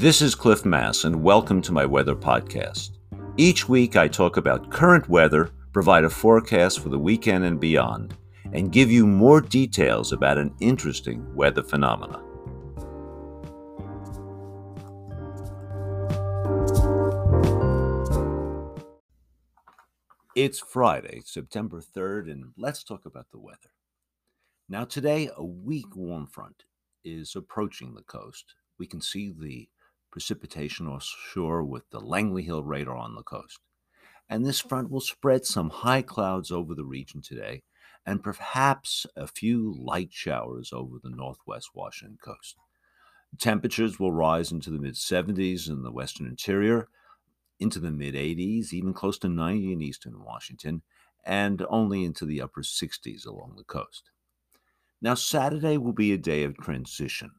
This is Cliff Mass, and welcome to my weather podcast. Each week, I talk about current weather, provide a forecast for the weekend and beyond, and give you more details about an interesting weather phenomena. It's Friday, September 3rd, and let's talk about the weather. Now, today, a weak warm front is approaching the coast. We can see the precipitation offshore with the Langley Hill radar on the coast. And this front will spread some high clouds over the region today, and perhaps a few light showers over the northwest Washington coast. Temperatures will rise into the mid 70s in the western interior, into the mid 80s, even close to 90 in eastern Washington, and only into the upper 60s along the coast. Now, Saturday will be a day of transition.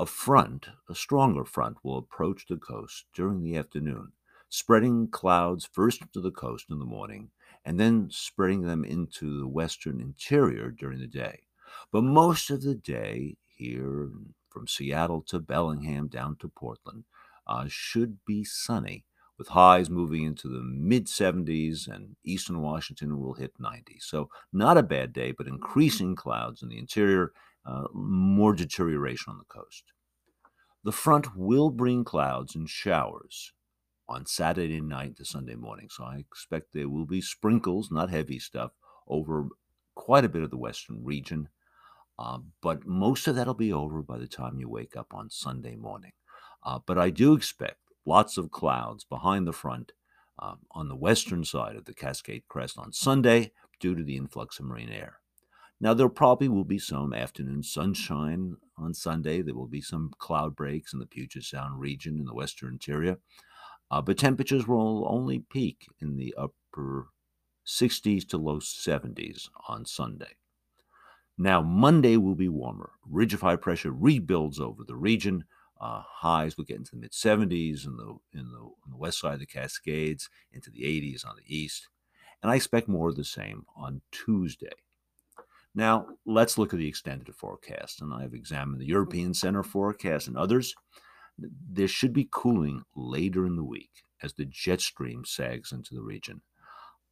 A front, a stronger front, will approach the coast during the afternoon, spreading clouds first to the coast in the morning and then spreading them into the western interior during the day. But most of the day, here from Seattle to Bellingham down to Portland, uh, should be sunny with highs moving into the mid 70s and eastern Washington will hit 90. So, not a bad day, but increasing clouds in the interior, uh, more deterioration on the coast. The front will bring clouds and showers on Saturday night to Sunday morning. So, I expect there will be sprinkles, not heavy stuff, over quite a bit of the western region. Uh, but most of that'll be over by the time you wake up on Sunday morning. Uh, but I do expect lots of clouds behind the front um, on the western side of the Cascade Crest on Sunday due to the influx of marine air. Now, there probably will be some afternoon sunshine on Sunday. There will be some cloud breaks in the Puget Sound region in the western interior, uh, but temperatures will only peak in the upper 60s to low 70s on Sunday. Now, Monday will be warmer. Ridge of high pressure rebuilds over the region, uh, highs will get into the mid 70s in the, in the the west side of the Cascades, into the 80s on the east, and I expect more of the same on Tuesday. Now let's look at the extended forecast, and I've examined the European Center forecast and others. There should be cooling later in the week as the jet stream sags into the region.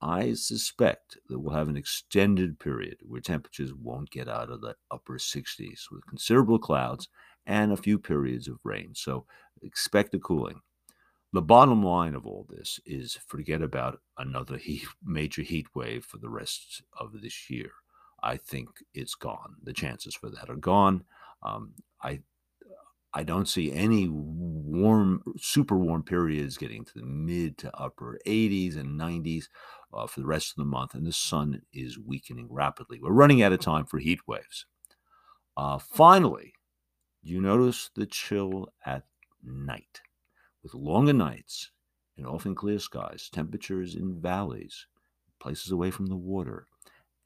I suspect that we'll have an extended period where temperatures won't get out of the upper 60s with considerable clouds and a few periods of rain. So expect a cooling. The bottom line of all this is forget about another heat, major heat wave for the rest of this year. I think it's gone. The chances for that are gone. Um, I I don't see any warm, super warm periods getting to the mid to upper 80s and 90s uh, for the rest of the month, and the sun is weakening rapidly. We're running out of time for heat waves. Uh, finally, you notice the chill at night with longer nights and often clear skies, temperatures in valleys, places away from the water,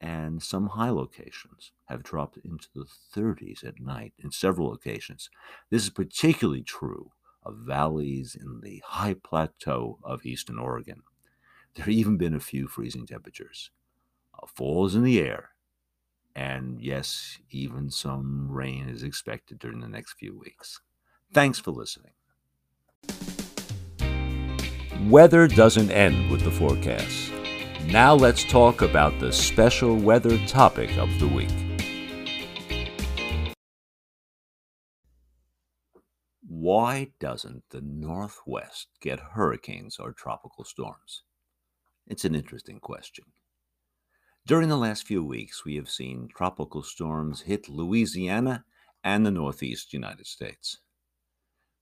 and some high locations have dropped into the 30s at night in several locations. This is particularly true of valleys in the high plateau of eastern Oregon. There have even been a few freezing temperatures. Uh, fall is in the air, and yes, even some rain is expected during the next few weeks. Thanks for listening. Weather doesn't end with the forecast. Now let's talk about the special weather topic of the week. Why doesn't the Northwest get hurricanes or tropical storms? It's an interesting question. During the last few weeks, we have seen tropical storms hit Louisiana and the Northeast United States.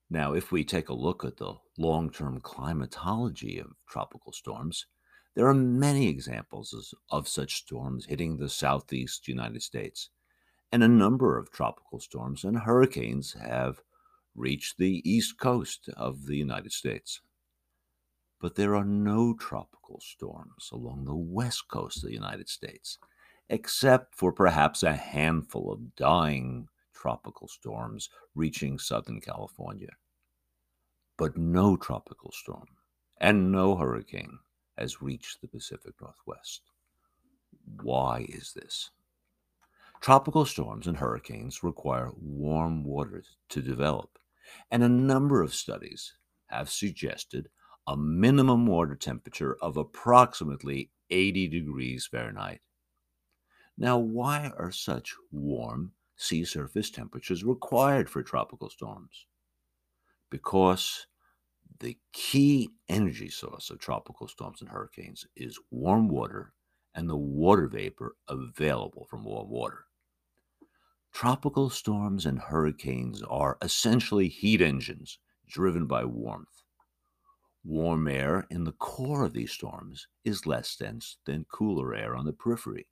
Now, if we take a look at the long term climatology of tropical storms, there are many examples of such storms hitting the Southeast United States, and a number of tropical storms and hurricanes have reached the East Coast of the United States but there are no tropical storms along the west coast of the United States, except for perhaps a handful of dying tropical storms reaching Southern California. But no tropical storm and no hurricane has reached the Pacific Northwest. Why is this? Tropical storms and hurricanes require warm waters to develop And a number of studies have suggested a minimum water temperature of approximately 80 degrees Fahrenheit. Now, why are such warm sea surface temperatures required for tropical storms? Because the key energy source of tropical storms and hurricanes is warm water and the water vapor available from warm water. Tropical storms and hurricanes are essentially heat engines driven by warmth. Warm air in the core of these storms is less dense than cooler air on the periphery,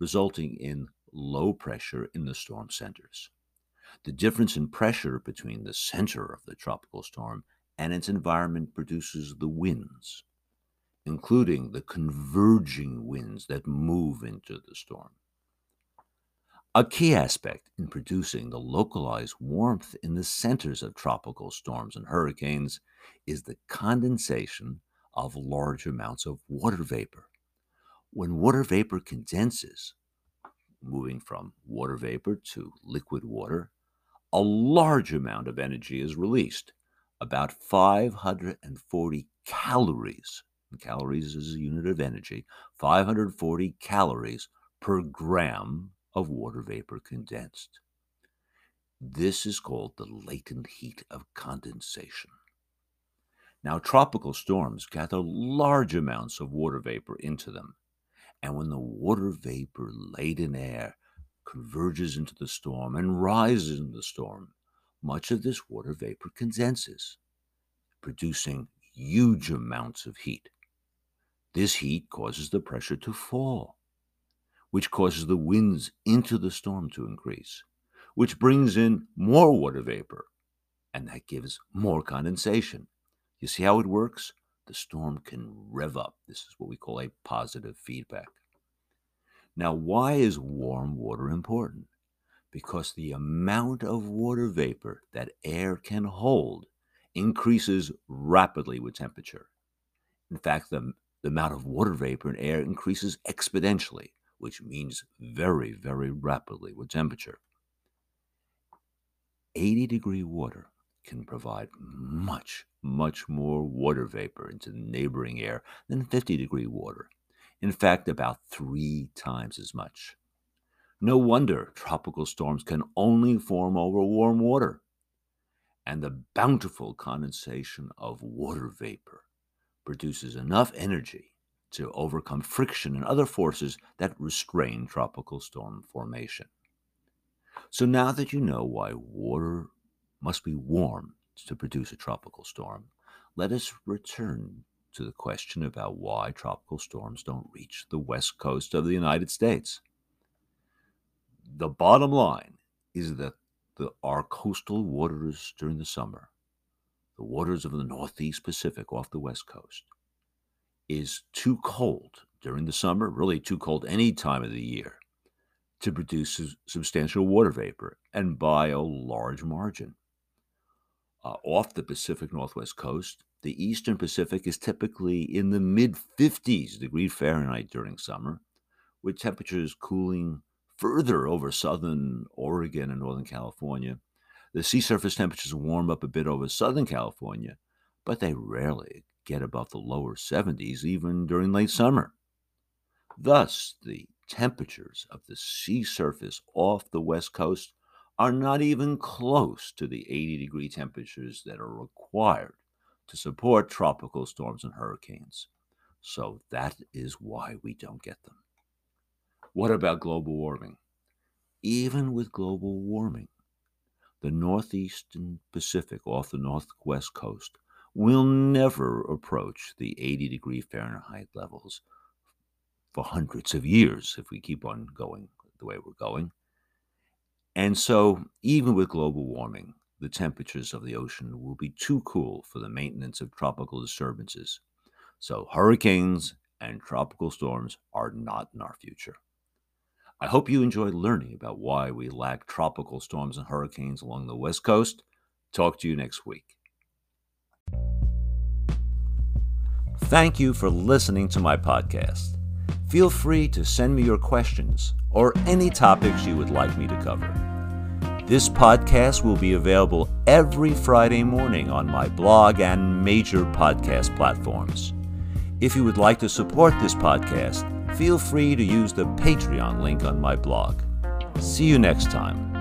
resulting in low pressure in the storm centers. The difference in pressure between the center of the tropical storm and its environment produces the winds, including the converging winds that move into the storm. A key aspect in producing the localized warmth in the centers of tropical storms and hurricanes is the condensation of large amounts of water vapor. When water vapor condenses, moving from water vapor to liquid water, a large amount of energy is released, about 540 calories. Calories is a unit of energy, 540 calories per gram of water vapor condensed. This is called the latent heat of condensation. Now, tropical storms gather large amounts of water vapor into them, and when the water vapor laden air converges into the storm and rises in the storm, much of this water vapor condenses, producing huge amounts of heat. This heat causes the pressure to fall, which causes the winds into the storm to increase, which brings in more water vapor, and that gives more condensation. You see how it works? The storm can rev up. This is what we call a positive feedback. Now, why is warm water important? Because the amount of water vapor that air can hold increases rapidly with temperature. In fact, the, the amount of water vapor in air increases exponentially which means very, very rapidly with temperature. 80 degree water can provide much, much more water vapor into the neighboring air than 50 degree water. In fact, about three times as much. No wonder tropical storms can only form over warm water. And the bountiful condensation of water vapor produces enough energy to overcome friction and other forces that restrain tropical storm formation. So now that you know why water must be warm to produce a tropical storm, let us return to the question about why tropical storms don't reach the west coast of the United States. The bottom line is that the, our coastal waters during the summer, the waters of the Northeast Pacific off the west coast, is too cold during the summer, really too cold any time of the year, to produce substantial water vapor and by a large margin. Uh, off the Pacific Northwest coast, the eastern Pacific is typically in the mid 50s degrees Fahrenheit during summer, with temperatures cooling further over southern Oregon and northern California. The sea surface temperatures warm up a bit over southern California, but they rarely get above the lower 70s even during late summer. Thus, the temperatures of the sea surface off the west coast are not even close to the 80 degree temperatures that are required to support tropical storms and hurricanes. So that is why we don't get them. What about global warming? Even with global warming, the northeastern Pacific off the northwest coast will never approach the 80 degree Fahrenheit levels for hundreds of years if we keep on going the way we're going. And so, even with global warming, the temperatures of the ocean will be too cool for the maintenance of tropical disturbances. So, hurricanes and tropical storms are not in our future. I hope you enjoyed learning about why we lack tropical storms and hurricanes along the West Coast. Talk to you next week. Thank you for listening to my podcast. Feel free to send me your questions or any topics you would like me to cover. This podcast will be available every Friday morning on my blog and major podcast platforms. If you would like to support this podcast, feel free to use the Patreon link on my blog. See you next time.